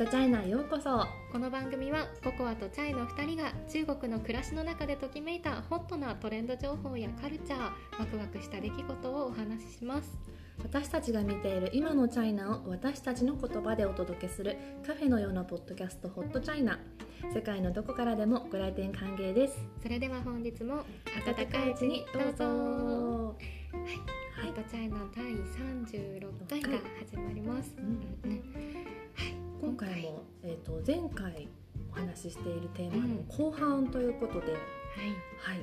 トチャイナへようこそ。この番組はココアとチャイの2人が中国の暮らしの中でときめいたホットなトレンド情報やカルチャーワクワクした出来事をお話しします。私たちが見ている今のチャイナを私たちの言葉でお届けするカフェのようなポッドキャストホットチャイナ。世界のどこからでもご来店歓迎です。それでは本日も温かいうちにどうぞ。はい、ホットチャイナ第36回が始まります、うん。ねはい今回も、えー、と前回お話ししているテーマの後半ということで、はい。はい。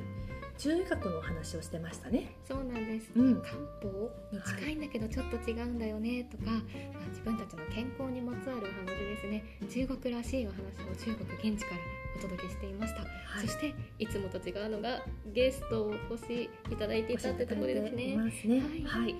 中医学のお話をしてましたね。そうなんです、うん。漢方に近いんだけどちょっと違うんだよね。とか、まあ、自分たちの健康にまつわるお話ですね。中国らしいお話を中国現地からお届けしていました、はい。そしていつもと違うのがゲストをお越しいただいていたってところですね。いますね。はい。はい、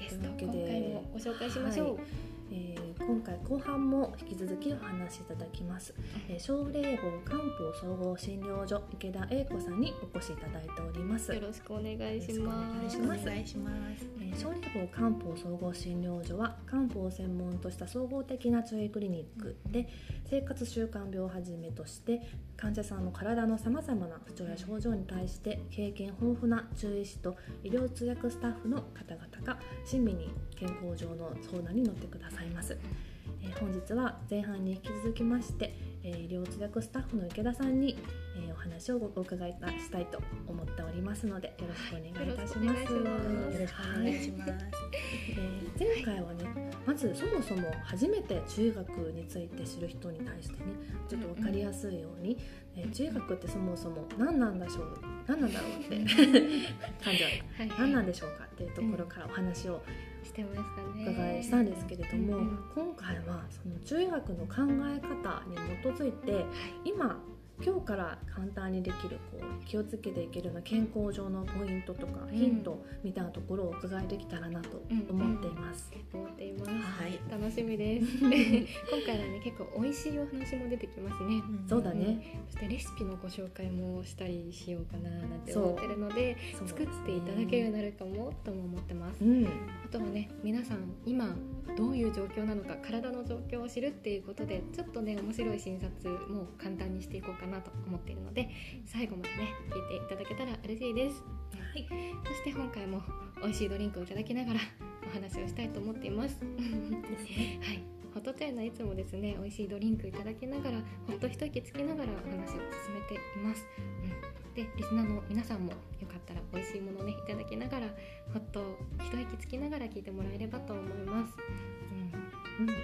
ゲスト今回もご紹介しましょう、はい。えー今回後半も引き続きお話しいただきます、えー、小霊房漢方総合診療所池田英子さんにお越しいただいております。よろしくお願いします。しくお願いします。えー小霊房漢方総合診療所は漢方を専門とした総合的な中医クリニックで生活習慣病をはじめとして患者さんの体のさまざまな不調や症状に対して経験豊富な中医師と医療通訳スタッフの方々が親身に健康上の相談に乗ってくださいます、えー本日は前半に引き続きまして、えー医療通訳スタッフの池田さんに、えーお話をお伺いしたいと思っておりますのでよろしくお願いいたします。よろしくお願いしますよろしくお願いします。えー前回はねまずそもそも初めて中医学について知る人に対してねちょっと分かりやすいように、えー中医学ってそもそも何なんでしょう何なんだろうって感じははい何なんでしょうかっていうところからお話をしてましたね。お伺いしたんですけれども、うんうん今回はその中医学の考え方に基づいて今今日から簡単にできるこう気をつけていけるような健康上のポイントとかうん。ヒントみたいなところをお伺いできたらなと思っています。思っています。はい。楽しみです。今回はね結構美味しいお話も出てきますね。そうだね、そしてレシピのご紹介もしたりしようかななんて思ってるので作っていただけるようになるかもとも思ってます。うん、あとはね皆さん今どういう状況なのか体の状況を知るっていうことでちょっとね面白い診察も簡単にしていこうかなと思っているので最後までね聞いていただけたら嬉しいです。はい、そして今回も美味しいドリンクをいただきながらお話をしたいと思っています。はい、ホットチャイナいつもですね美味しいドリンクいただきながらほっと一息つきながらお話を進めています、うん、でリスナーの皆さんもよかったら美味しいものをねいただきながらほっと一息つきながら聞いてもらえればと思います、うん。まあ、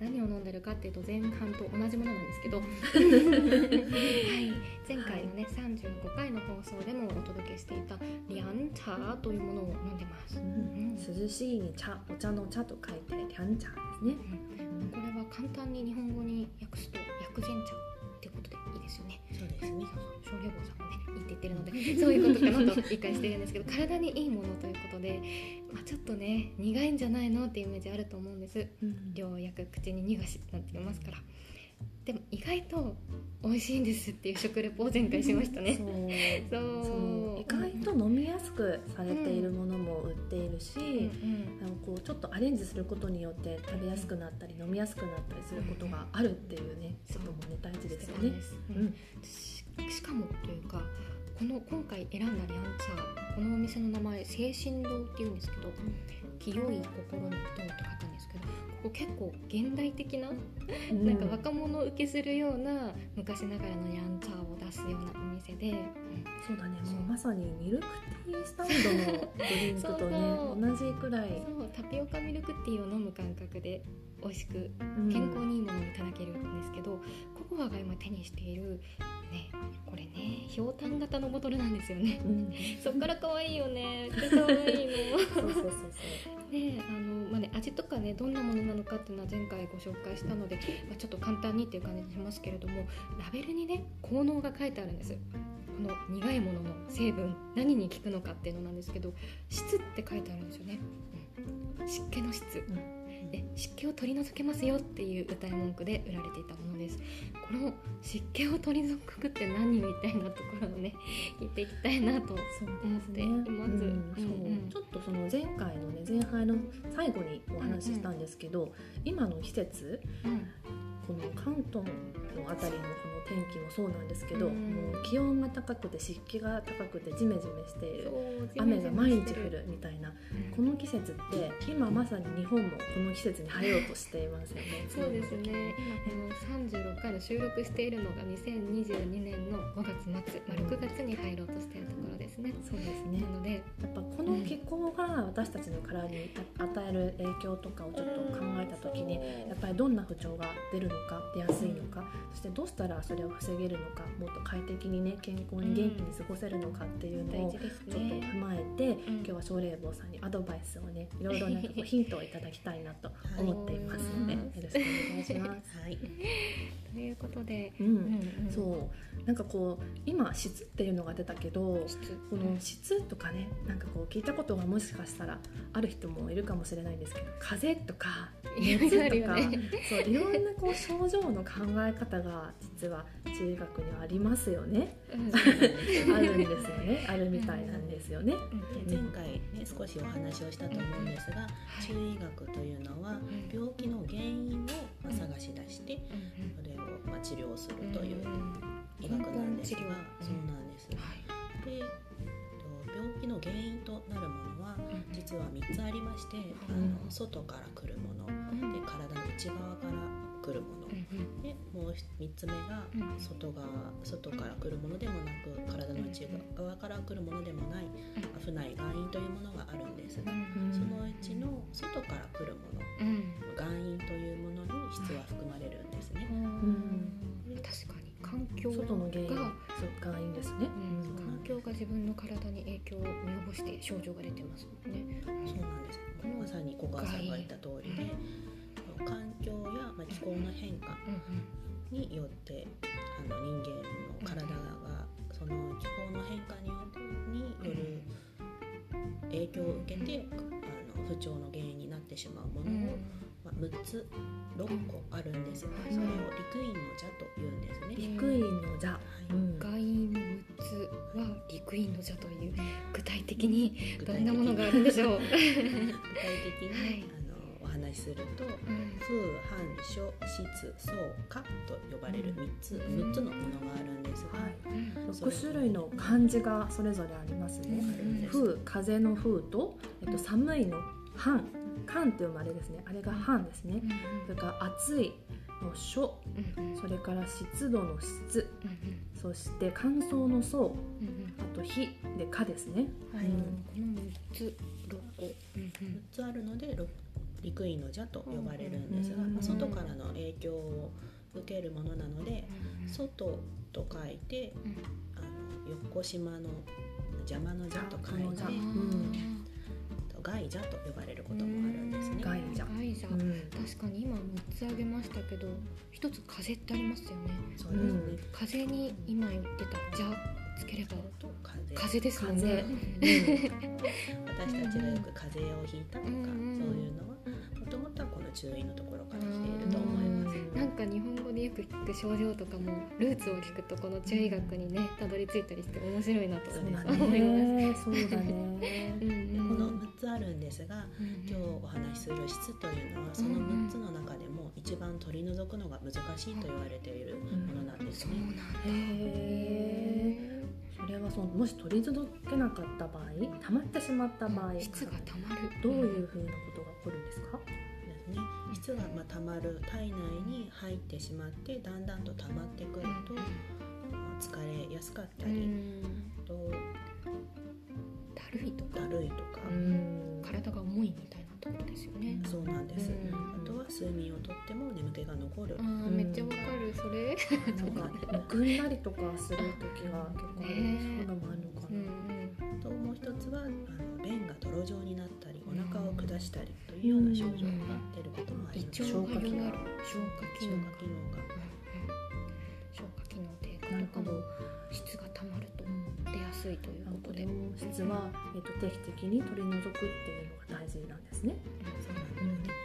何を飲んでるかっていうと前半と同じものなんですけど。はい、前回のね35回の放送でもお届けしていたリャンチャーというものを飲んでます、うん、涼しいに茶、お茶の茶と書いてリャン茶ですね。これは簡単に日本語に訳すと薬膳茶ですよね。そうですね。小霊房さんもねいいって言ってるので そういうことかなと理解してるんですけど体にいいものということで、まあ、ちょっとね苦いんじゃないのっていうイメージあると思うんです。うん良薬口に逃がしなんて言いますから。でも意外と美味しいんですっていう食レポを前回しましたね。そう。意外と飲みやすくされているものも売っているし、うんうん。こうちょっとアレンジすることによって食べやすくなったり飲みやすくなったりすることがあるっていうねこともね大事ですよね。ううん。んししかもというかこの今回選んだリャンチャーこのお店の名前精神堂っていうんですけど清い心に堂って書いたんですけどここ結構現代的な、うん。なんか若者受けするような昔ながらのリャンチャーを出すようなお店で、そうだね。もうまさにミルクティースタンドのドリンクとね同じくらい、そう。タピオカミルクティーを飲む感覚で美味しくうん。健康にいいものをいただけるんですけど、ココアが今手にしているねこれねひょうたん型のボトルなんですよね。うん、そっから可愛いよね。可愛いの。そうそうそうそう。ねあのまあね味とかねどんなものなのかっていうのは前回ご紹介したので、まあ、ちょっと簡単にっていう感じしますけれどもラベルにね効能が書いてあるんです。この苦いものの成分何に効くのかっていうのなんですけど質って書いてあるんですよね、うん、湿気の質、で湿気を取り除けますよっていう歌い文句で売られていたものです。この湿気を取り除くって何みたいなところをね 聞いていきたいなとそうですね。思っていますうんそううん。う。んちょっとその前回のね前半の最後にお話ししたんですけど、今の季節うんこの関東の辺りのこの天気もそうなんですけど、うん。もう気温が高くて湿気が高くてジメジメしている。雨が毎日降るみたいなこの季節って今まさに日本もこの季節に入ろうとしていますよね。そうですね。今この36回の収録しているのが2022年の5月末、まあ、6月に入ろうとしているところですね。そうですねなのでやっぱこの気候が私たちの体に与える影響とかをちょっと考えた時にやっぱりどんな不調が出るのか出やすいのかそしてどうしたらそれを防げるのかもっと快適にね健康に元気に過ごせるのかっていうのをちょっとね。踏まえて今日は奨励坊さんにアドバイスをねいろいろな ヒントをいただきたいなと思っていますのでよはいろしくお願いします。はい。ということで、ううんん、そう。なんかこう今質っていうのが出たけど質。この質とかねなんかこう聞いたことがもしかしたらある人もいるかもしれないんですけど風邪とか熱とか、よね。そういろんなこう症状の考え方が実は中医学にはありますよね。うん。あるんですよね。あるみたいなんですよね。で前回ね少しお話をしたと思うんですが、中医学というのは病気の原因をまあ探し出してそれをまあ治療するという医学なんですが、根本治療そうなんです。はい。で、えっと病気の原因となるものは実は3つありまして、あうん。の外から来るもの、で体の内側から来るもの、でもう3つ目がうん。外側外から来るものでもなく体の内側から来るものでもない危ない外因というものがあるんです。が、そのうちの外から来るもの外因というものに質は含まれるんですね。確かに。環境外の原因が、そっかいいんですね。うん。環境が自分の体に影響を及ぼして症状が出てますもんね。そうなんです。まさに小川さんが言った通りで、環境やまあ気候の変化によってあの人間の体がその気候の変化によによる影響を受けてあの不調の原因になってしまうものを、まあ、6つ6個あるんですよ、それを陸院の邪と言うんですね。陸院の邪、はい。うん。外因の6つは陸因の邪という具体的に具どんなものがあるんでしょう。具体的に、はいすると風反暑湿燥化と呼ばれる3つ6つのものがあるんですが、はい。それ6種類の漢字がそれぞれありますね。うん。風風の風と、えっと、寒いの寒寒っていうのもあれですね。あれが寒ですね。それから暑いの暑それから湿度の湿そして乾燥の燥あと火で火ですね。はい、うん。この3つ6個、6つあるのでろ陸院の邪と呼ばれるんですが、うんまあ外からの影響を受けるものなので外と書いてあの横島の邪魔の邪と書いてうん。外邪と呼ばれることもあるんですね。外邪外邪うん。確かに今6つ挙げましたけど一つ風ってありますよね。そうですね。風に今言ってた「じゃ」つければと風風ですもん風。ね私たちがよく風邪をひいたとか、うんそういうのはもともとはこの注意のところから来ていると思います。なんか日本語でよく聞く症状とかもルーツを聞くとこの中医学にねたどり着いたりして面白いなと思います。ねそうだねうんうん。この6つあるんですが、うん今日お話しする質というのはその6つの中でも一番取り除くのが難しいと言われているものなんですね。そうなんだ。へーそれはそのもし取り除けなかった場合溜まってしまった場合質がたまる。どういうふうなことが起こるんですか？ですね。質がまあ溜まる体内に入ってしまってだんだんと溜まってくると、まあ疲れやすかったうり、ん。とだるいとか？だるいとか、うん。体が重いみたいなところですよね。そうなんです。うんは睡眠をとっても眠気が残る。あ。ーめっちゃわかるそれ。なんかむくんだりとかする時が結構ある。ねそういうのもあるのかうんな、ともう一つはあの便が泥状になったりお腹を下したりというような症状が出ることもあ胃ります。腸が弱る消化機能。が消化機能が。消化機能低下なるほど。とかも質がたまると出やすいということで。の質は、えっと定期的に取り除くっていうのが大事なんですね。そうなんです。ね。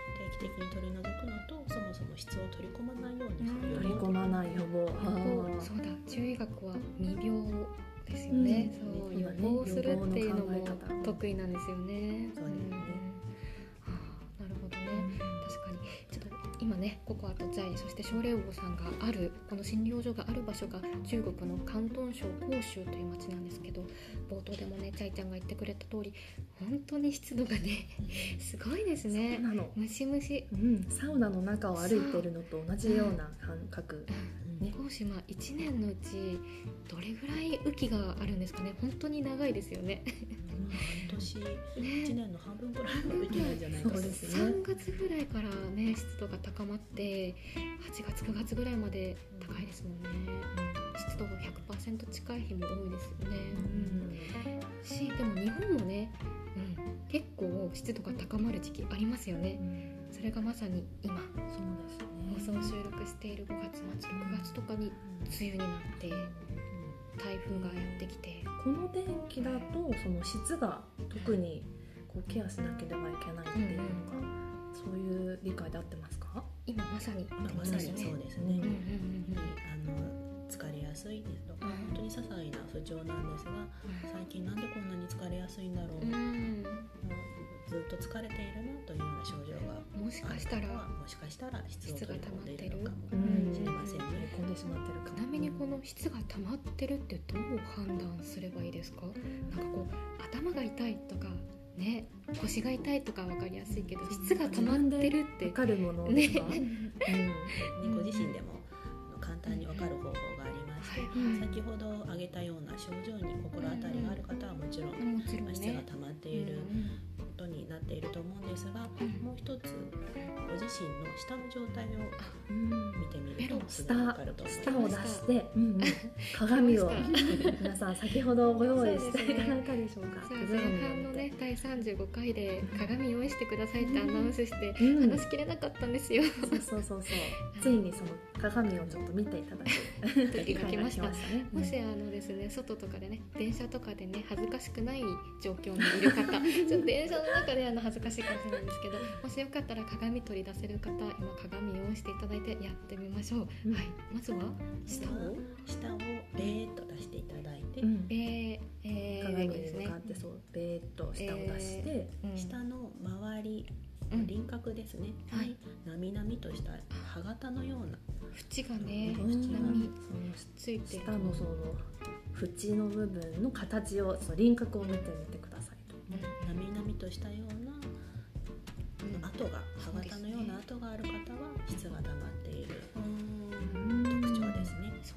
に取り除くのとそもそも質を取り込まないようにする取り込まない予防。そうだ。中医学は未病ですよね、うん。そう予防するっていうのも得意なんですよね。そうですね。ん。はあなるほどね。確かに。ちょっと今ねココアとチャイそして少霊王さんがあるこの診療所がある場所が中国の広東省広州という町なんですけど冒頭でもねチャイちゃんが言ってくれた通り本当に湿度がねすごいですね。ムシムシ。うん、サウナの中を歩いてるのと同じような感覚、ね。講師まあ1年のうちどれぐらい雨季があるんですかね。本当に長いですよね。まあ半年。ね。一年の半分くらいはできないんじゃないかね。3月ぐらいからね湿度が高まって8月9月ぐらいまで高いですもんね。湿度が100%近い日も多いですよね、うんしでも日本もね、うん、結構湿度が高まる時期ありますよね。それがまさに今。そうですね。放送収録している5月末6月とかに梅雨になって台風がやってきて。この電気だとその質が特にこうケアしなければいけないっていうのが、そういう理解で合ってますか？今まさにまあまさにそうですね、あの疲れやすいですとかうん。本当に些細な不調なんですが最近なんでこんなに疲れやすいんだろう、うん。ずっと疲れているなというような症状がもしかしたらもしかしたら質を取り込んでいるのかもうんしれませんね。込ん。でしまってる。ちなみにこの質が溜まってるってどう判断すればいいですか？なんかこう頭が痛いとかね腰が痛いとかわかりやすいけど質が溜まってるって。わかるものですか？ね。ねご自身でも簡単にわかる方法がありまして、はい。先ほど挙げたような症状に心当たりがある方はもちろん、質がね溜まっていることになっていると思うんですが、うん。もう一つご自身の舌の状態をうん見てみるとすぐにわかると思い舌ます。を出して、うん。うん、鏡を出皆さん先ほどご用意していただいたでしょうか？さあ手鏡を前半のね第35回で鏡用意してくださいってアナウンスしてうん。話しきれなかったんですよ。そうそうそうそう。ついにその鏡をちょっと見ていただく時が来ましたね。もしあのですね外とかでね電車とかでね恥ずかしくない状況にいる方ちょっと電車の中であの恥ずかしいかもしれないんですけどもしよかったら鏡取り出せる方今鏡用意していただいてやってみましょう、うん。はい。まずは舌を？舌を？ベーっと出していただいて、うん。えー、えー、鏡にですね向かってそうベーっと舌を出して、うん。舌の周り、うん。輪郭ですね、はい。なみなみとした歯型のような。縁がねうん縁並みそのついて下のその縁の部分の形をその輪郭を見てみてください。と。なみなみとしたようなうん跡が歯型のような跡がある方は質が溜まっている。うん。特徴ですね。そ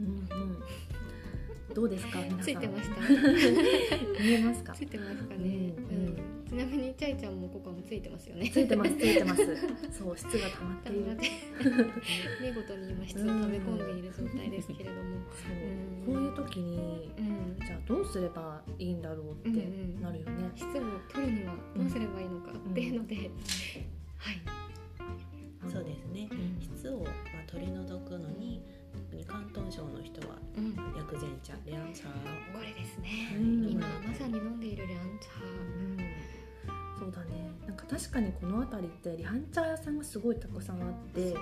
うなんだうんうん。どうですか？皆さん。ついてました。見えますか？つ。いてますかね、うん。うんちなみにチャイちゃんもここもついてますよね。ついてますついてます。そう質が溜まっている。見事に今質を溜め込んでいる状態ですけれども、そう。こういう時にうん、じゃあどうすればいいんだろうってなるよね。質を取るにはどうすればいいのかっていうので、はい、そうですね。うん。質をまあ取り除くのに特に広東省の人は薬膳茶リャン茶を。れですね、うん。今まさに飲んでいるリャン茶。うんそうだね。なんか確かにこの辺りってリャンチャー屋さんがすごいたくさんあって。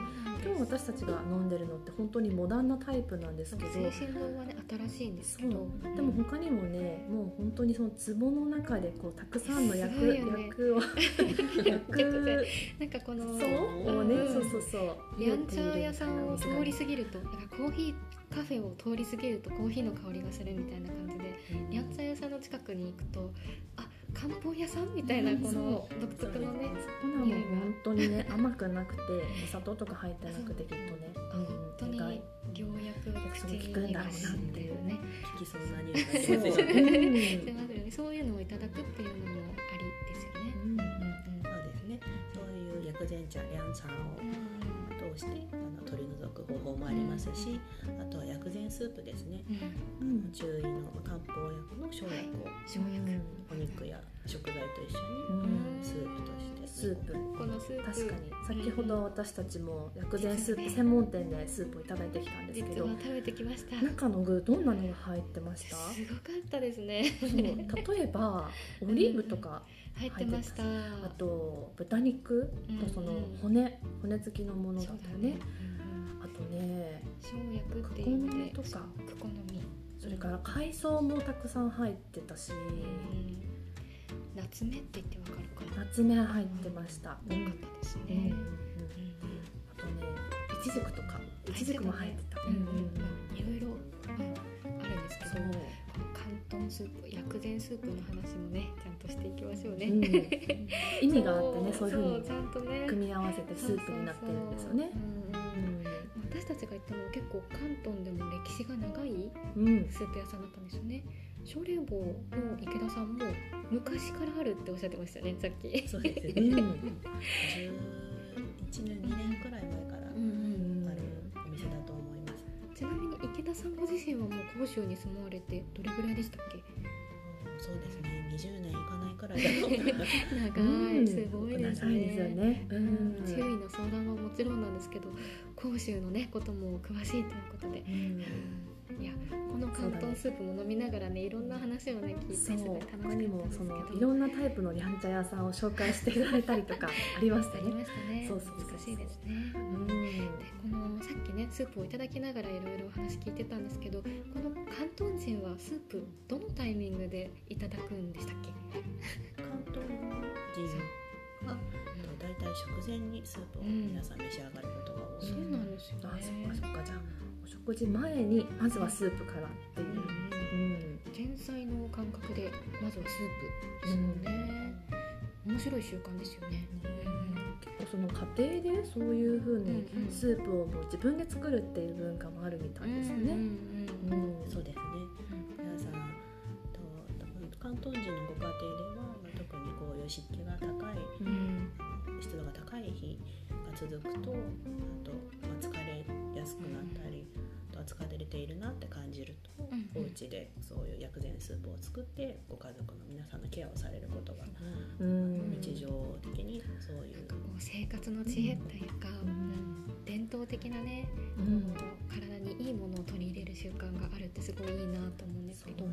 今日私たちが飲んでるのって本当にモダンなタイプなんですけど精神堂はね新しいんですそう。けどでも他にもねもう本当にその壺の中でこうたくさんの薬,、すごいよね。薬を 薬なんかこのそうをね、うん。そうそうそう。リャンチャー屋さんを通りす過ぎるとなんかコーヒーカフェを通り過ぎるとコーヒーの香りがするみたいな感じでリャンチャー屋さんの近くに行くとあ漢方屋さんみたいなこの独特のねそこなのも本当にね甘くなくてお砂糖とか入ってなくてきっとね、本当に良薬が口に効くんだろうなっていうね。効きそうな匂いがすよね。う。ん。してますよね。そういうのをいただくっていうのもありですよね。うん。そうですね。そういう薬膳茶、リャン茶を通してあの取り除く方法もありますし、あとは薬膳スープですね。うん。うん中医の漢方薬の生薬を生薬。お肉や食材と一緒うん。にスープとして。スープ。このスープ。確かに。先ほど私たちも薬膳スープ専門店でスープをいただいてきたんですけど実は食べてきました。中の具どんなのが入ってました？すごかったですね。そう。例えばオリーブとか入ってました。あと豚肉とその骨骨付きのものだったよね。ね。あとね生薬ってとか。クコの実。それから海藻もたくさん入ってたし。うん夏目って言ってわかるかな。夏目入ってました。多かったですうん。ね。あとねいちじくとか。いちじくも入ってた、うんうん。いろいろ、うん、あるんですけどそう、広東スープ薬膳スープの話もねちゃんとしていきましょうね、うん。意味があってねそういうふうにちゃんとね。組み合わせてスープになってるんですよね。私たちが行ったのは結構関東でも歴史が長いスープ屋さんだったんですよね。少林坊の池田さんも昔からあるっておっしゃってましたよねさっき。そうですね。うん11年2年くらい前ちなみに池田さんご自身はもう甲州に住まわれてどれぐらいでしたっけ？そうですね。20年いかないくらい。長うん。いすごいですね。ね。ううん。ん、周囲の相談はもちろんなんですけど甲州のねことも詳しいということで。うんいやこの広東スープも飲みながらねいろんな話をね聞いてすそう。ごい楽しかった他にもそのいろんなタイプのやんちゃ屋さんを紹介していただいたりとかありましたありね。ましたね。そうそう難しいですね。うん。でこのさっきねスープをいただきながらいろいろお話聞いてたんですけどこの関東人はスープどのタイミングでいただくんでしたっけ？関東人はだいたい食前にスープを皆さん召し上がることが多い。そうなんですよね。あそっかそっか。じゃあお食事前にまずはスープからっていう。うん。前菜の感覚でまずはスープですもん。ね、面白い習慣ですよね、結構その家庭でそういう風にうんうん。スープをもう自分で作るっていう文化もあるみたいですね。うんうんうんうん。そうですね。皆さんと関東人のご家庭では、まあ、特にこういう湿気が高いうん。湿度が高い日が続くとあと、まあ、疲れやすくなったり、あとれているなって感じると、うんお家でそういう薬膳スープを作ってご家族の皆さんのケアをされることがうん。日常的にそういう。こう生活の知恵というか、うん。伝統的なね、うん。体にいいものを取り入れる習慣があるってすごいいいなと思うんですけど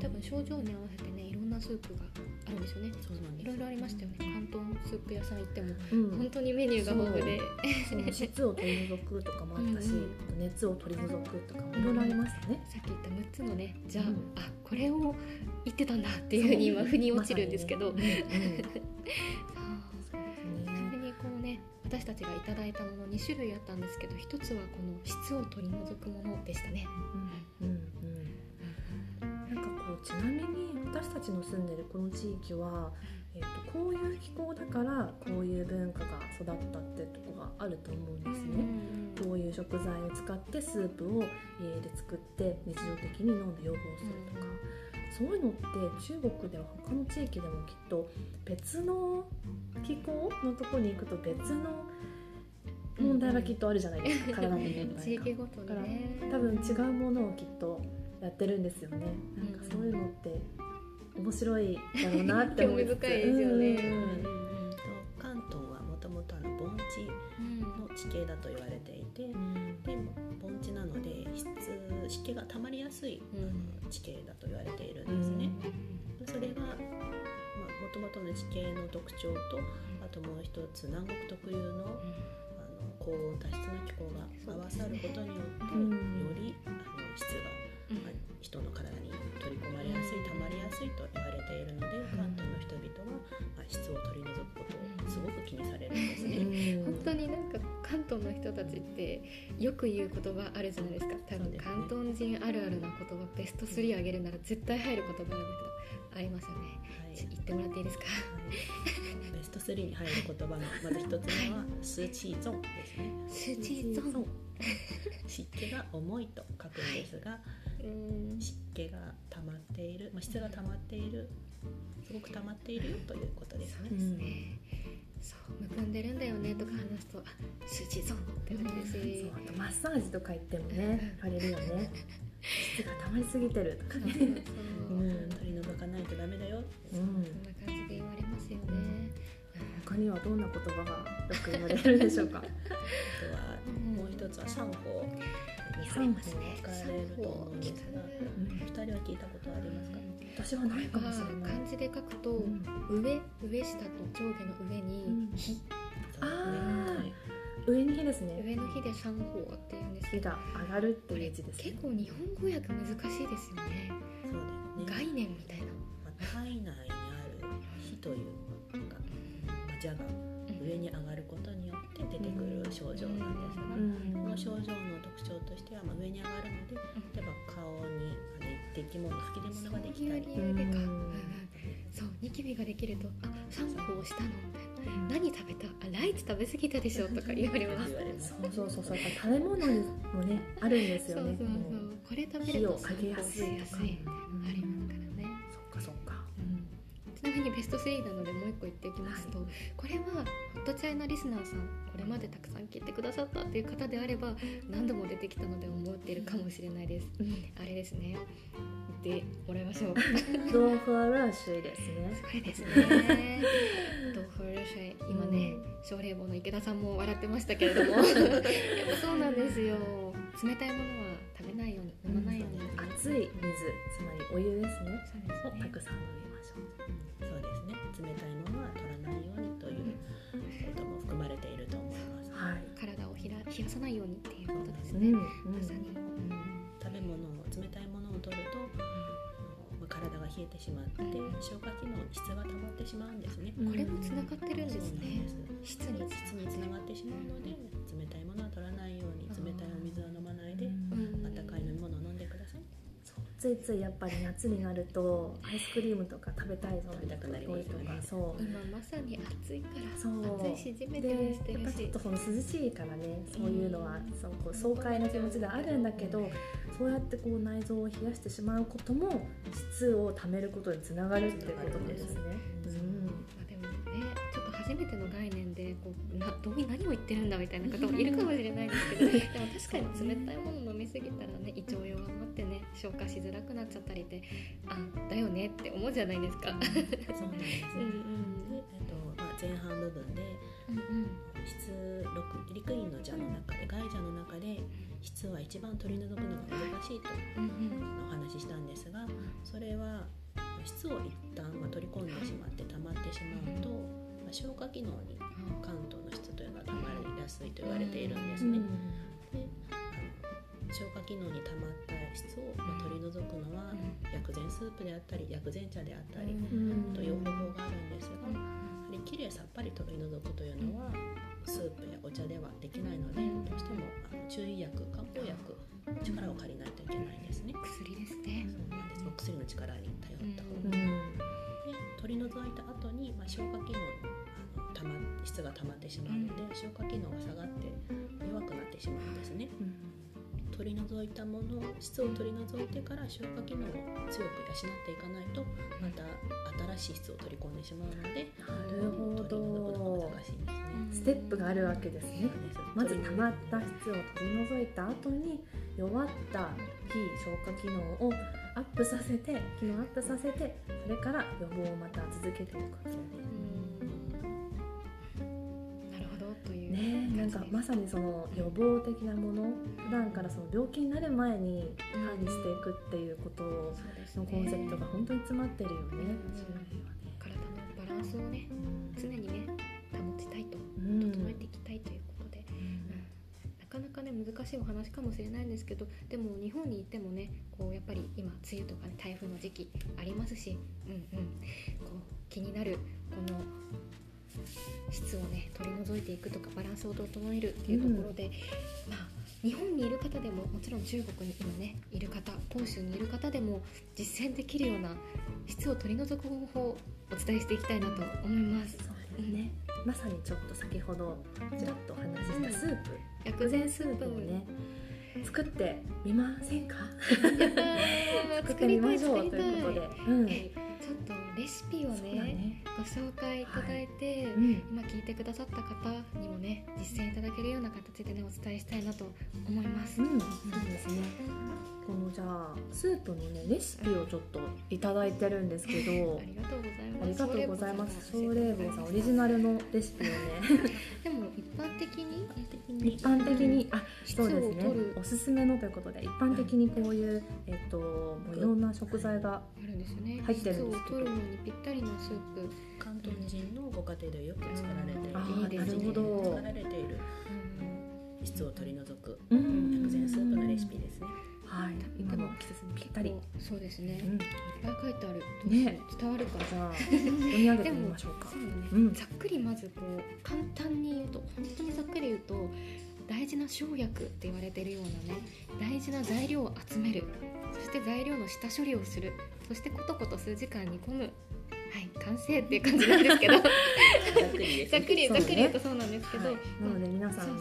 多分症状に合わせてねいろんなスープがあるんですよね。そうなんですいろいろありましたよね。関東スープ屋さん行ってもうん。本当にメニューが豊富で。その質 を取り除くとかもあったし、熱を取り除くとかもいろいろありましたね。さっき言った6つのねじゃあ、うん。あこれを言ってたんだっていうふうに今腑に落ちるんですけど、そう。そうですちなねみにこうね私たちがいただいたもの2種類あったんですけど一つはこの質を取り除くものでしたね。うん。うん。うん。なんかこうちなみに私たちの住んでるこの地域は、えっとこういう気候だからこういう文化が育ったってとこがあると思うんですね。こういう食材を使ってスープを家で作って日常的に飲んで予防するとか、そういうのって中国では他の地域でもきっと別の気候のとこに行くと別の問題がきっとあるじゃないですか、体の問題が。地域ごとにね多分違うものをきっとやってるんですよね。なんかそういうのって面白いだろうなって興思いつ 深いですよね。うん。と関東はもともとあの盆地の地形だと言われていて、うん。で盆地なので湿湿気が溜まりやすい、うん。地形だと言われているん。ですね。それがもともとの地形の特徴とあともう一つ南国特有のあの高温多湿な気候が合わさることによって、うん。よりあの質が、まあ人の体に取り込まれやすい溜まりやすいと言われているので、関東の人々は、まあ、質を取り除くことをすごく気にされるんですね。うん。本当になんか関東の人たちってよく言う言葉あるじゃないですか。多分関東人あるあるな言葉ベスト3あげるなら絶対入る言葉あるんだけどありますよね。はい。言ってもらっていいですか？はい。ベスト3に入る言葉のまず一つ目は「スーチーゾン」ですね。スーチーゾン湿気が重いと書くんですが、うん湿気が溜まっている、まあ、質が溜まっているすごく溜まっているよということですね。うん。そうむくんでるんだよねとか話すとあスーチーゾンって言われるし。そうあとマッサージとか行ってもね言われるよね。質が溜まりすぎてるとかね。そう。うん。取り除かないとダメだよ。うん。そんな感じで言われますよね。他にはどんな言葉がよく言われるでしょうか？あとはもう一つは三法に三法使われると思うん。ですが、うん。お二人は聞いたことありますか？私はないかもしれない漢字で書くと、うん。上上下と上下の上にうん。火、そうあーはい上に火ですね上の火で三法っていうん。ですけど火が上がるっていう字ですね結構日本語訳難しいですよねそうだよね。概念みたいな、まあ、体内にある火というか、まあ、蛇が上に上がることによって出てくる症状なんですが、うん。この症状の特徴としては、まあ、上に上がるので例えば顔にあれ出来物吹き出物ができたり。そういう理由でか、うんそうニキビができると「あシャンプーをしたの?」みたいな「何食べた？あライチ食べ過ぎたでしょ」とか言われます。そうそうそう。そう食べ物にもねあるんですよね。そうそうそう。これ食べると火をかけやすいとか。散歩ベスト3なのでもう一個言っておきますと、これはホットチャイナリスナーさんこれまでたくさん聞いてくださったっていう方であれば何度も出てきたので思っているかもしれないです。あれですね。言ってもらいましょう。豆腐はラーシュですね。これですね。豆腐ルシェ今ね奨励棒の池田さんも笑ってましたけれども。やっぱそうなんですよ。冷たいものは食べないように飲まないように、熱い水つまりお湯ですね。そうですね。をたくさん飲みましょう冷たいものは取らないようにということも含まれていると思います。はい。体をひら冷やさないようにっていうことですね、うんうんまさに。食べ物を冷たいものを取ると、まあ体が冷えてしまって消化機能に質が溜まってしまうんですね、これもつながってるんですね。質に質につながってしまうので冷たいものは取らないように冷たいお水は飲まないでついついやっぱり夏になるとアイスクリームとか食べたいじゃない食べたくなりますとか。そう今まさに暑いからそう。暑いしじめてでもしてるやっぱちょっしとその涼しいからねそういうのはそうこう爽快な気持ちではあるんだけどそうやってこう内臓を冷やしてしまうことも質を溜めることにつながるってことなんですね。まあでもねちょっと初めての概念でこうなどういう何を言ってるんだみたいな方もいるかもしれないですけど でも確かに冷たいもの飲みすぎたらね胃腸弱まってね消化しづらくなっちゃったりってあだよねって思うじゃないですか。そうなんです、うんで、えっとまあ、前半部分でうんうん。質六陸院の蛇の中で外蛇の中で質は一番取り除くのが難しいとお話ししたんですがそれは質を一旦、まあ、取り込んでしまって溜まってしまうと、まあ、消化機能に関東の質というのは溜まりやすいと言われているんですね。消化機能に溜まった質を、まあ、取り除くのは薬膳スープであったり薬膳茶であったりうん。という方法があるんですが、やはりきれいさっぱり取り除くというのはスープやお茶ではできないのでどうしてもあの中医薬漢方薬力を借りないといけないんですね。薬ですね。そうなんです。お薬の力に頼った方うん。が、で取り除いた後に、まあ、消化機能あのたま質が溜まってしまうので、消化機能が下がって弱くなってしまうんですね。取り除いたもの質を取り除いてから消化機能を強く養っていかないとまた新しい質を取り込んでしまうのでなるほどが難しいんですね。ステップがあるわけですね。まず溜まっった質を取り除いた後に弱った非消化機能をアップさせて機能アップさせてそれから予防をまた続けていくわけななんかまさにその予防的なもの普段からその病気になる前に管理していくっていうことのコンセプトが本当に詰まってるよね。体のバランスをね常にね保ちたいとうん。整えていきたいということで、なかなかね難しいお話かもしれないんですけどでも日本にいてもねこうやっぱり今梅雨とか、ね、台風の時期ありますし、うんうん、こう気になるこの質をね取り除いていくとかバランスを整えるっていうところで、まあ日本にいる方でももちろん中国に今ねいる方広州にいる方でも実践できるような質を取り除く方法をお伝えしていきたいなと思います。そうですね。まさにちょっと先ほどちらっとお話ししたスープ、薬薬膳スープをね作ってみませんか？作作ってみましょうということで、うん、えちょっとレシピをねね。ご紹介いただいて、うん、今聞いてくださった方にもね実践いただけるような形でねお伝えしたいなと思います。うん、そうですね。このじゃあスープのねレシピをちょっといただいてるんですけどあ、りがとうございます。ありがとうございます。奨奨励坊さんオリジナナルのレシピをね、一般的にあそうですね。おすすめのということで一般的にこういうえっといろんな食材が。入ってるんです。けど質を取るのにぴったりのスープ。関東人のご家庭でよく作られている。あーいいなるほど。作られている。うん質を取り除く。うん。薬膳スープのレシピですね。はい。今の季節にぴったり。そうですね、うん。いっぱい書いてある。ね。伝わるかじゃあ。読み上げてみましょうか。そうだね、うん。ざっくりまずこう簡単に言うと本当にざっくり言うと大事な生薬って言われてるようなね大事な材料を集める。そして材料の下処理をする。そしてコトコト数時間煮込む。はい完成っていう感じなんですけどざっくりざっくり言うとそうなんですけど、はい。なので皆さんも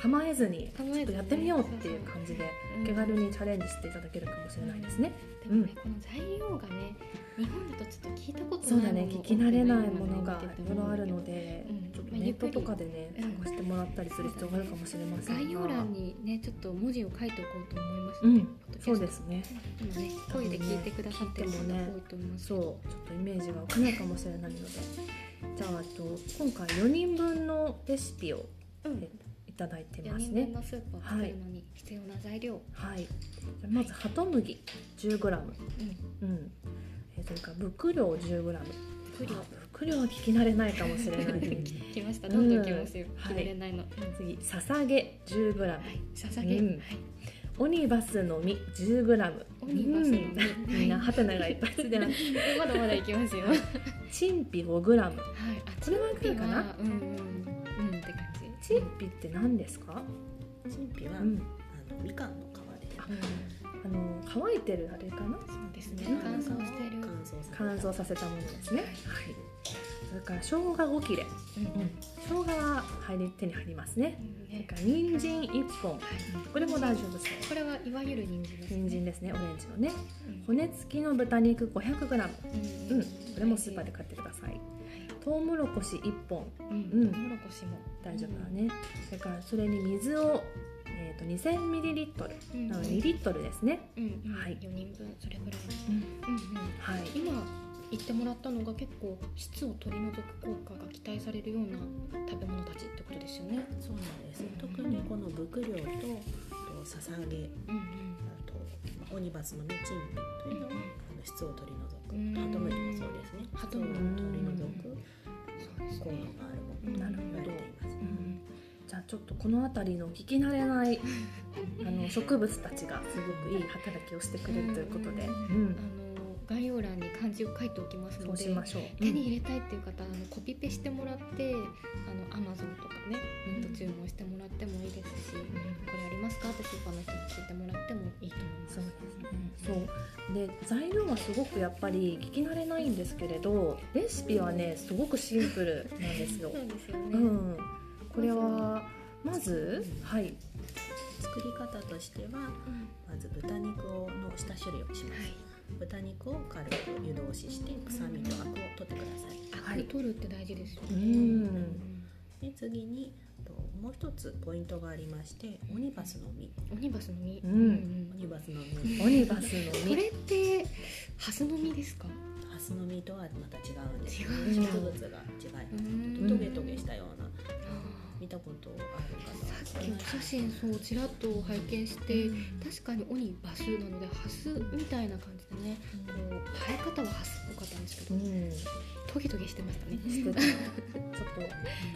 構えずにちょっとやってみようっていう感じでうん手軽にチャレンジしていただけるかもしれないですね。でもね、この材料がね日本だとちょっと聞いたことそうだないものね聞き慣れないものがいろいろあるでのでうん。ちょっとネットとかでねうん。探してもらったりする必要があるかもしれませんが。概要欄にねちょっと文字を書いておこうと思います。うん。ので、そうですね。今ね声で聞いてくださってる方多いと思いますそうちょっとイメージが湧かないかもしれないので。じゃああと今回4人分のレシピをうん。えいただいて4ますね。のスープを作るのに必要な材料、はい。まずハトムギ 10g うん。うん。えーそれからブ料 10g 不良ブ料は聞き慣れないかもしれない。来ました。どんどん来ますよ、うん。決めれないの、次ささげ 10g はい。ささげ、うん。はい。オニバスの実 10g オニバスの実。うん。みんなハテナがいっぱいついてます。まだまだいきますよ。は いチンピ 5g あこれはいくらかな？うんうん。うんって感じチンピって何ですか、陳皮は、うん、あのみかんの皮で。あの乾いてるあれかな？そうですね。うん乾燥してる。乾燥させた。乾燥させたものですね。はい。それから生姜5切れ、うんうん、生姜は入り手に入りますね。それねから人参1本。これも大丈夫そう。これはいわゆる人参ですね。人参ですねオレンジのね。うん。骨付きの豚肉 500g うん。うん。これもスーパーで買ってくださいトウモロコシ1本。うん。うん。トウモロコシも。大丈夫だね、それからそれに水を、えー、と 2000ml うん。なので2リットルですね、うんうん。はい。4人分それぐらいうん。うんうん。はい。今言ってもらったのが結構質を取り除く効果が期待されるような食べ物たちってことですよね。そうなんです。特にこのブクリョウとあとささげうんあとまあオニバスのメチンピというのは、あの質を取り除くうんハトムギもそうですね。ハトムギ質を取り除く効果ね。があるものとなるほどじゃあちょっとこの辺りの聞き慣れないあの植物たちがすごくいい働きをしてくれるということで、ううん。あの概要欄に漢字を書いておきますのでう。手に入れたいっていう方あのコピペしてもらってあのアマゾンとかねネット注文してもらってもいいですし、これありますか？ってスーパーの人に聞いてもらってもいいと思います。そうですね。そうで材料はすごくやっぱり聞き慣れないんですけれどレシピはねすごくシンプルなんですよ。そうですよね。うん、これはまずはい作り方としてはうんまず豚肉をの下処理をします、はい豚肉を軽く湯通しして臭みとアクを取ってください。アク取るって大事ですようね。ん。で次にともう一つポイントがありましてオニバスの実。オニバスの実。うん。オニバスの実。オニバスの実。これってハスの実ですか？ハスの実。とはまた違うんです。違植う物が違いうん。トゲトゲしたような見たことある方はさっきお写真そうちらっと拝見して、確かにオニバスなのでハスみたいな感じでね、こう生え方はハスっぽかったんですけど、うん。トゲトゲしてましたね。ちょっと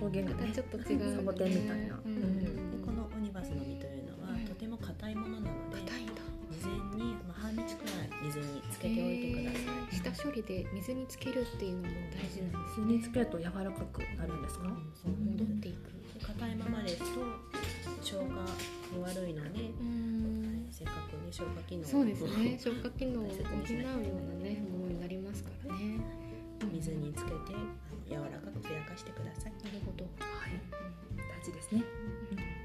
トゲがねちょっと違う、サボテンみたいな。うん。うん。でこのオニバスの実というのはうんとても硬いものなので硬いんだ。事前にまあ半日くらい水につけておいてください。下処理で水につけるっていうのも大事なんです水につけると柔らかくなるんですか、そう戻っていく。で硬いままですと消化に悪いので、うん。せっかくね消化機能を。そうですね。消化機能を補うようなねものになりますからね。水につけて柔らかくふやかしてください。なるほど。はい。大事ですね。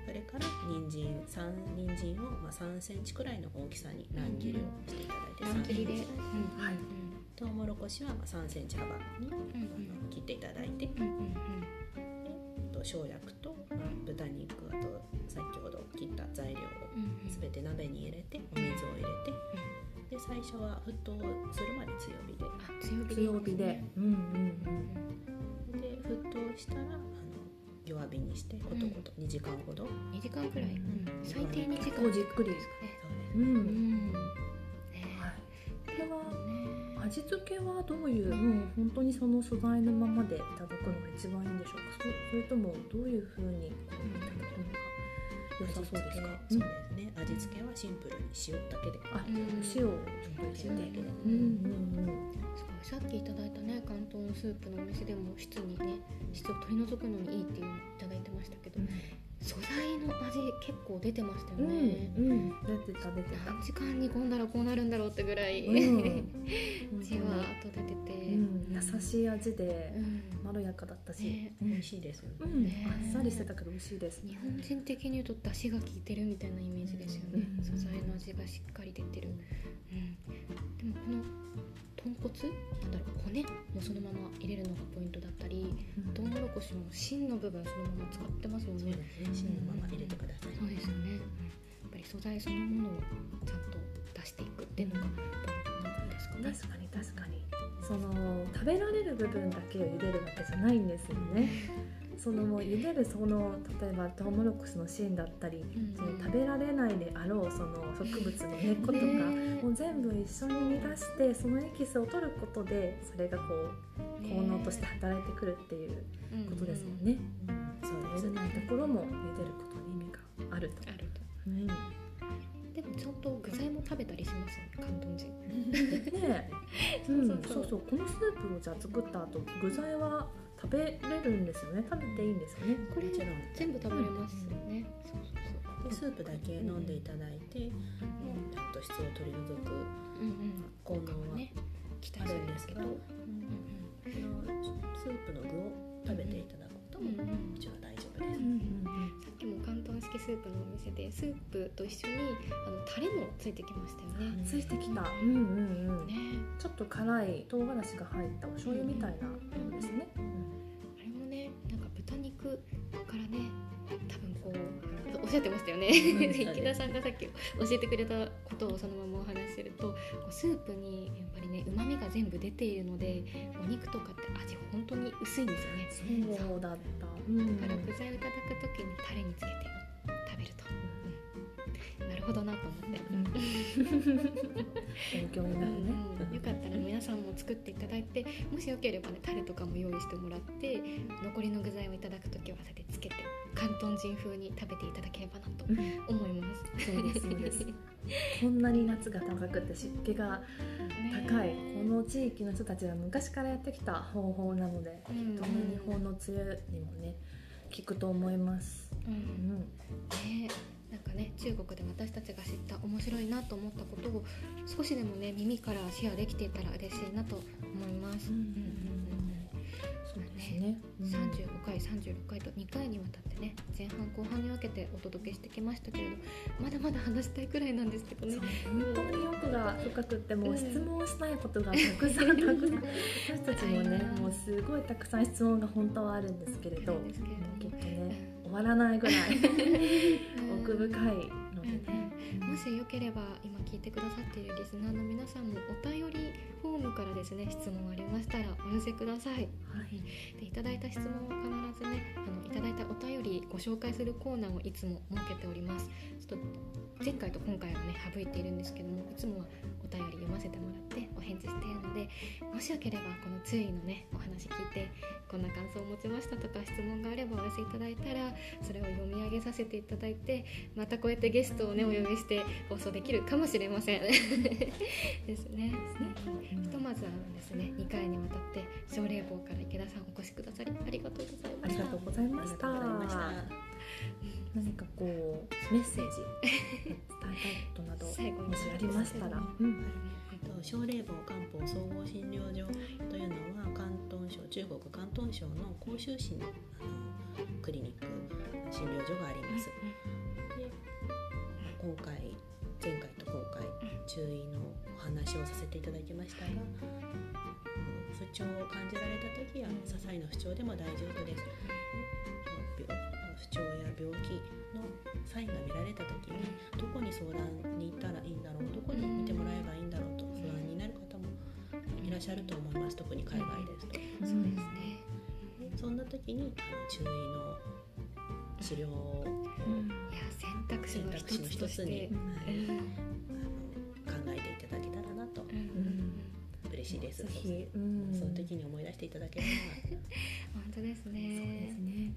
それから人参。三人参をまあ3センチくらいの大きさに乱切りをしていただいて乱切りで。3うんはい。トウモロコシはまあ3センチ幅に切っていただいてと生薬と、まあ、豚肉あと先ほど切った材料をうんうん。すべて鍋に入れてお水を入れてで最初は沸騰するまで強火で。あ強火で強火で。うんうんで沸騰したらあの弱火にしてコトコト2時間ほど、2時間くらい、うん。最低2時間。じっくりですかね。うん、うん。ね。はい。これはね味付けはどういうもう本当にその素材のままでいただくのが一番いいんでしょうか？そそれともどういうふうにこういただくのが良さそうですか？味付けそうですね味付けはシンプルに塩だけであ、うん。塩をちょっと入れて。塩だけでうんうんうんすごいさっきいただいたね関東のスープのお店でも質にね質を取り除くのにいいっていうのをいただいてましたけど、素材の味結構出てましたようんね、うん。出てた出てた。何時間煮込んだらこうなるんだろうってぐらい、うん。じわーっと出てて、うん優しい味でうん。まろやかだったしね。美味しいですよね。うん。ねあっさりしてたけど美味しいです。日本人的に言うと出汁が効いてるみたいなイメージですよね、うん。素材の味がしっかり出てる、うん、でもこの豚骨？なんだろう骨？もそのまま入れるのがポイントだったりトウモロコシも芯の部分そのまま使ってますよね。そうですね。芯のまま入れてください。そうですよね、やっぱり素材そのものをちゃんと出していくっていうのがポイントなんですかね。確かに確かに。その食べられる部分だけを茹でるわけじゃないんですよね そのもう茹でるその例えばトウモロコシの芯だったり、ん。その食べられないであろうその植物の根っことか、ねもう全部一緒に煮出してそのエキスを取ることでそれがこう効能として働いてくるっていうことですもんね。そう茹でないところも茹でることに意味があると。あると。うん。でもちゃんと具材も食べたりしますよね関東人。ね そうそうそう。このスープをじゃあ作った後具材は食べれるんですよね。食べていいんですよね。これもちろん全部食べれますよね、そうそうそう。でスープだけ飲んでいただいて、ちゃんと質を取り除くうんうん。効能はあるんですけど、るんですけど、このスープの具を食べていただくこともうんうん。もちろん大丈夫です。さっきも関東式スープのお店でスープと一緒にあのタレもついてきましたよね。ついてきた。うんうんうん。ねちょっと辛い唐辛子が入ったお醤油みたいなものですね。あれもねなんか豚肉からね多分こうおっしゃってましたよね。うん 池田さんがさっき教えてくれたことをそのままお話しするとスープにやっぱりねうまみが全部出ているのでお肉とかって味本当に薄いんですよね。そうだった。うん。だから具材をいただく時にタレにつけて食べると、うんなるほどなと思って。勉強になるね。うんよかったら皆さんも作っていただいてもしよければねタレとかも用意してもらって残りの具材をいただく時はそれでつけて広東人風に食べていただければなと思います。そうですそうです。こんなに夏が高くて湿気が高いこの地域の人たちが昔からやってきた方法なので、うんきっとね日本の梅雨にもね効くと思います。うんうん。ねなんかね中国で私たちが知った面白いなと思ったことを少しでもね耳からシェアできていたら嬉しいなと思います。うんうんうんそうですね。うん。35回36回と2回にわたってね前半後半に分けてお届けしてきましたけれどまだまだ話したいくらいなんですけどね。本当に奥が深くってもううん。質問したいことがたくさんたくさん私たちもねはい。もうすごいたくさん質問が本当はあるんですけれど。ですけれども。きっとね終わらないぐらい 奥深いのでね。もしよければ今聞いてくださっているリスナーの皆さんもお便りフォームからですね質問ありましたらお寄せください。はいでいただいた質問は必ずねあのいただいたお便りご紹介するコーナーをいつも設けております。ちょっと前回と今回はね省いているんですけどもいつもはお便り読ませてもらってお返事しているのでもしよければこの注意のねお話聞いてこんな感想を持ちましたとか質問があればお寄せいただいたらそれを読み上げさせていただいてまたこうやってゲストをねお呼びして放送できるかもしれません。ですね。ひとまずあのですね2回にわたって奨励坊から池田さんお越しくださりありがとうございました。ありがとうございました。何かこうメッセージ伝えたいことなど 最後にありましたら、うん。えっと奨励坊漢方総合診療所というのは広東省中国広東省の広州市のクリニック診療所があります。で今回前回と今回注意のお話をさせていただきましたが、うん不調を感じられた時は些細な不調でも大丈夫です。不調や病気のサインが見られた時にどこに相談に行ったらいいんだろうどこに見てもらえばいいんだろうと不安になる方もいらっしゃると思います特に海外ですと。そうですねそんな時にあの注意の治療を。いや選択肢の一つにうん。考えていただけたらなと。うん嬉嬉しいです。ぜひ、うん、その時に思い出していただければ。本当ですそうですね。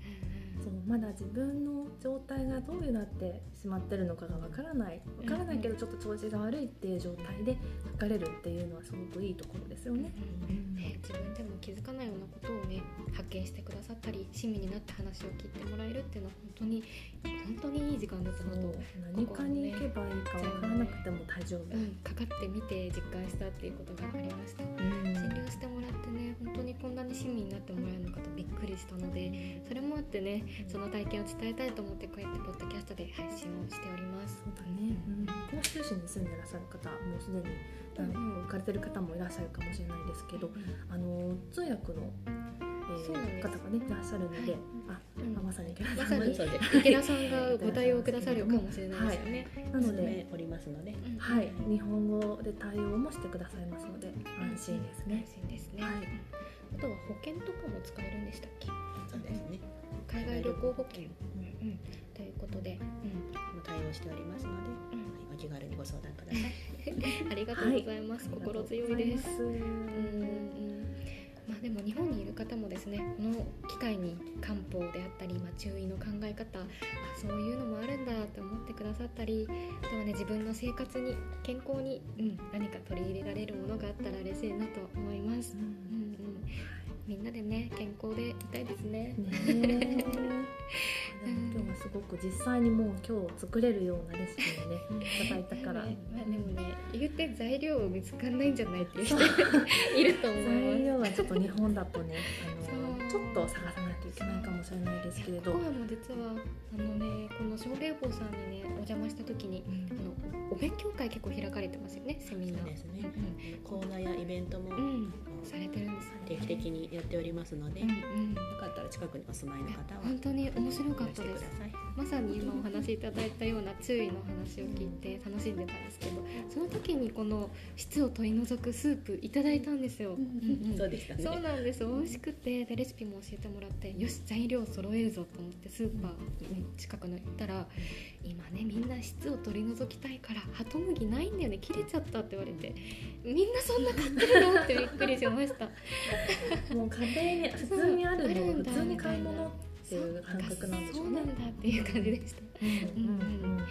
そうまだ自分の状態がどういうなってしまってるのかがわからない。わからないけどちょっと調子が悪いっていう状態で書かれるっていうのはすごくいいところですよね。うんね、自分でも気づかないようなことをね発見してくださったり親身になって話を聞いてもらえるっていうのは本当に本当にいい時間だったなと、何かに行けばいいかわからなくても大丈夫。うん、かかってみて実感したっていうことがありました診療してもらってね本当にこんなに親身になってもらえるのかとびっくりしたのでそれもあってねその体験を伝えたいと思ってこうやってポッドキャストで配信をしております。そうだね、うん、甲州市に住んでらっしゃる方もうすでに何行かれてる方もいらっしゃるかもしれないですけど、あの通訳の、えー方がねいらっしゃるので、あ、うん。まさに池田まさにそうで池田さんが ご対応くださるかもしれないですよね、なので、でおりますので。うん。はい、日本語で対応もしてくださいますので安心ですね。安心ですね、はい。あとは保険とかも使えるんでしたっけ？そうですね。海外旅行保険、うんうん、ということで、も対応しておりますので、気軽にご相談ください。ありがとうございます、心強いです。うんうん。まあ、でも日本にいる方もですねこの機会に漢方であったり、まあ、注意の考え方あそういうのもあるんだって思ってくださったりあとはね自分の生活に健康に、うん、何か取り入れられるものがあったら嬉しいなと思います。う、うんんうん、みんなでね健康でいたいですね。ね 今日はすごく実際にもう今日作れるようなレシピをねいただいたから、ねまあ、でもね言って材料見つかんないんじゃないっていう人 いると思い材ます。料はちょっと日本だとねあのちょっと探さないといけないかもしれないですけれど。コアも実はあのねこの小霊坊さんにねお邪魔した時にあのお勉強会結構開かれてますよねセミナー。そうですね。講座やイベントもうん、うん、されてるんですよね。定期的にやっておりますので、うんようん。かったら近くにお住まいの方は本当に面白かったです。まさに今お話しいただいたような注意の話を聞いて楽しんでたんですけどその時にこの質を取り除くスープいただいたんですよ、うんうんそうでしたね。そうなんです。美味しくてでレシピも教えてもらってよし材料揃えるぞと思ってスーパーに近くの行ったら今ねみんな質を取り除きたいからハトムギないんだよね。切れちゃったって言われてみんなそんな買ってるの？ってびっくりしました。もう家庭に普通にあるの普通に買い物っていう感覚なんでしょうね。そうなんだっていう感じでした。うんうんうん。うんね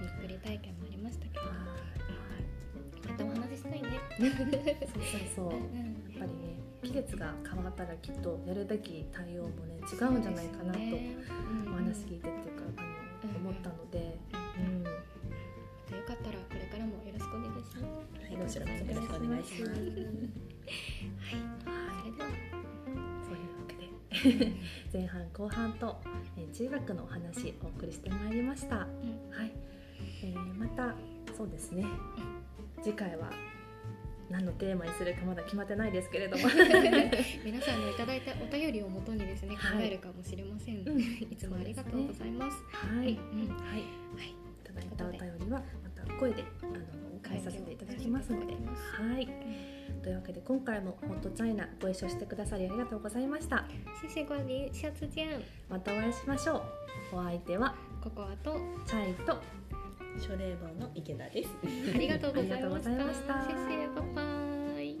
びっくり体験もありましたけど。またお話ししたいね。そうそうそう。うんやっぱりね季節が変わったらきっとやるべき対応もね違うんじゃないかなとお話聞いてっていうかあの思ったので、うん、よかったらこれからもよろしくお願いします。はい、よろしくお願いします。はい、それでは 前半後半と、えー中学のお話お送りしてまいりました。はい、えーまたそうですね。次回は何のテーマにするかまだ決まってないですけれども、皆さんのいただいたお便りをもとにですね考はい。えるかもしれません、うん。いつもありがとうございます。はい、うん。はい、はい。いただいたお便りはまた声であの返させていただきますので、はい。というわけで今回もホットチャイナご一緒してくださりありがとうございました。谢谢光临下次见またお会いしましょう。お相手はココアと。チャイとショレ書類ーの池田です。ありがとうございました。謝謝バイバイ。